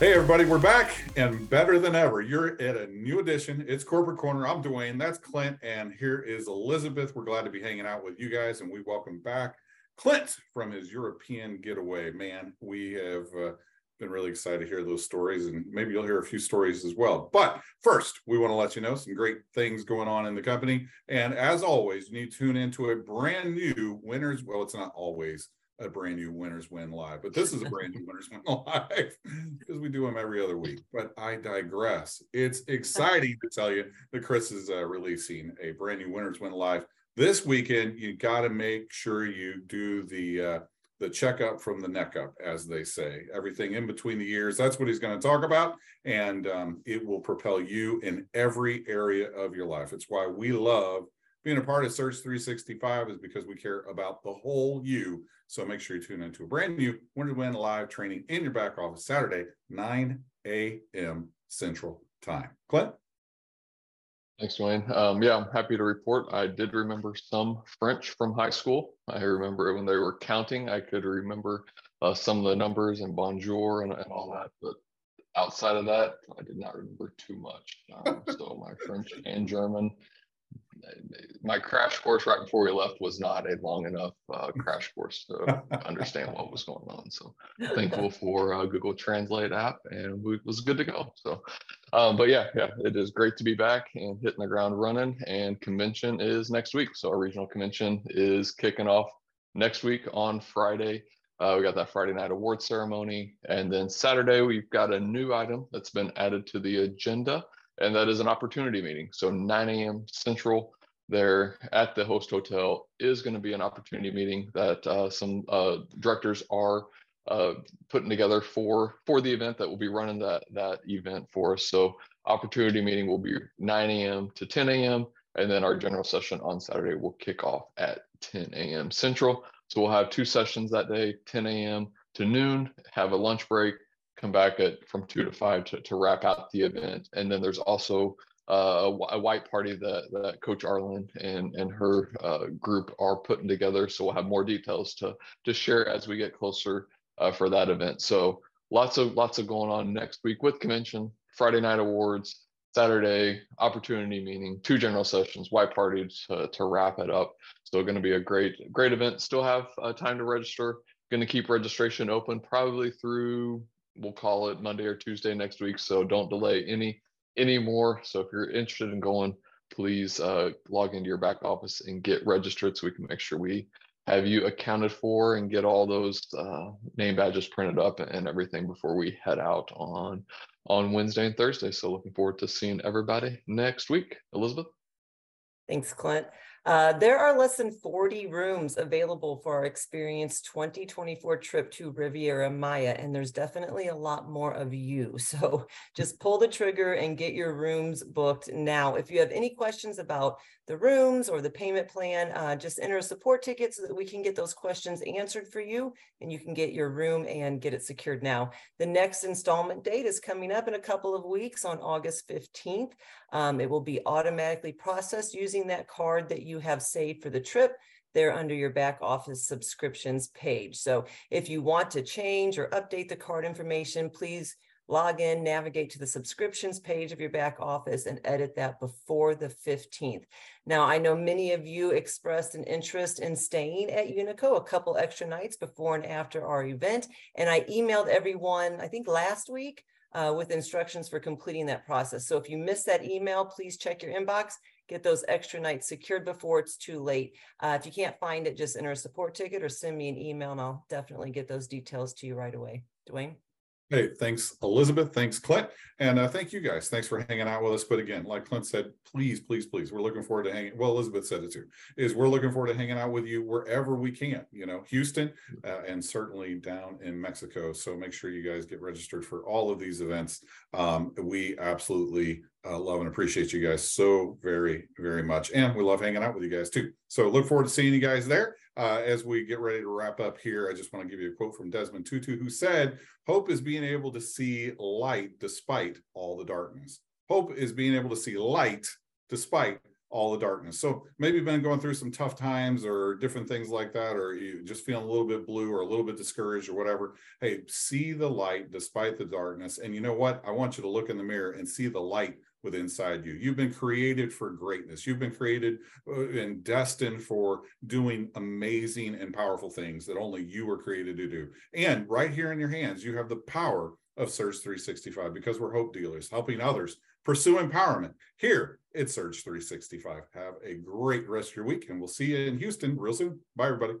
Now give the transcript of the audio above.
Hey, everybody, we're back and better than ever. You're at a new edition. It's Corporate Corner. I'm Dwayne. That's Clint. And here is Elizabeth. We're glad to be hanging out with you guys. And we welcome back Clint from his European getaway. Man, we have uh, been really excited to hear those stories. And maybe you'll hear a few stories as well. But first, we want to let you know some great things going on in the company. And as always, you need to tune into a brand new winners. Well, it's not always a brand new Winners Win Live, but this is a brand new Winners Win Live because we do them every other week. But I digress. It's exciting to tell you that Chris is uh, releasing a brand new Winners Win Live this weekend. You got to make sure you do the uh, the checkup from the neck up, as they say. Everything in between the ears. That's what he's going to talk about, and um, it will propel you in every area of your life. It's why we love being a part of Surge 365 is because we care about the whole you. So make sure you tune into a brand new Win to Win live training in your back office Saturday, 9 a.m. Central Time. Clint? Thanks, Dwayne. Um, yeah, I'm happy to report. I did remember some French from high school. I remember when they were counting, I could remember uh, some of the numbers and bonjour and, and, all that. But outside of that, I did not remember too much. Um, so my French and German my crash course right before we left was not a long enough uh, crash course to understand what was going on. So thankful for uh, Google Translate app, and we was good to go. So, um, but yeah, yeah, it is great to be back and hitting the ground running. And convention is next week, so our regional convention is kicking off next week on Friday. Uh, we got that Friday night award ceremony, and then Saturday we've got a new item that's been added to the agenda and that is an opportunity meeting. So 9 a.m. Central there at the host hotel is going to be an opportunity meeting that uh, some uh, directors are uh, putting together for for the event that will be running that that event for us. So opportunity meeting will be 9 a.m. to 10 a.m. and then our general session on Saturday will kick off at 10 a.m. Central. So we'll have two sessions that day, 10 a.m. to noon, have a lunch break, come back at from two to five to, to wrap out the event. And then there's also uh, a, white party that, that Coach Arlen and, and her uh, group are putting together. So we'll have more details to, to share as we get closer uh, for that event. So lots of lots of going on next week with convention, Friday night awards, Saturday opportunity meeting, two general sessions, white party to, to wrap it up. So going to be a great great event. Still have uh, time to register. Going to keep registration open probably through we'll call it Monday or Tuesday next week. So don't delay any any more. So if you're interested in going, please uh, log into your back office and get registered so we can make sure we have you accounted for and get all those uh, name badges printed up and everything before we head out on on Wednesday and Thursday. So looking forward to seeing everybody next week. Elizabeth. Thanks, Clint. Uh, there are less than 40 rooms available for our Experience 2024 trip to Riviera Maya, and there's definitely a lot more of you. So just pull the trigger and get your rooms booked now. If you have any questions about the rooms or the payment plan, uh, just enter a support ticket so that we can get those questions answered for you and you can get your room and get it secured now. The next installment date is coming up in a couple of weeks on August 15th. Um, it will be automatically processed using that card that you have saved for the trip they're under your back office subscriptions page. So if you want to change or update the card information, please log in, navigate to the subscriptions page of your back office and edit that before the 15th. Now, I know many of you expressed an interest in staying at Unico a couple extra nights before and after our event. And I emailed everyone, I think last week, uh, with instructions for completing that process. So if you missed that email, please check your inbox, get those extra nights secured before it's too late. Uh, if you can't find it, just enter a support ticket or send me an email and I'll definitely get those details to you right away. Dwayne? Hey, thanks, Elizabeth. Thanks, Clint. And uh, thank you guys. Thanks for hanging out with us. But again, like Clint said, please, please, please, we're looking forward to hanging. Well, Elizabeth said it too, is we're looking forward to hanging out with you wherever we can, you know, Houston uh, and certainly down in Mexico. So make sure you guys get registered for all of these events. Um, we absolutely uh, love and appreciate you guys so very, very much. And we love hanging out with you guys too. So look forward to seeing you guys there. Uh, as we get ready to wrap up here, I just want to give you a quote from Desmond Tutu, who said, Hope is being able to see light despite all the darkness. Hope is being able to see light despite all the darkness. So maybe you've been going through some tough times or different things like that, or you just feeling a little bit blue or a little bit discouraged or whatever. Hey, see the light despite the darkness. And you know what? I want you to look in the mirror and see the light with inside you. You've been created for greatness. You've been created uh, and destined for doing amazing and powerful things that only you were created to do. And right here in your hands, you have the power of Surge 365 because we're hope dealers, helping others pursue empowerment here at Surge 365. Have a great rest of your week, and we'll see you in Houston real soon. Bye, everybody.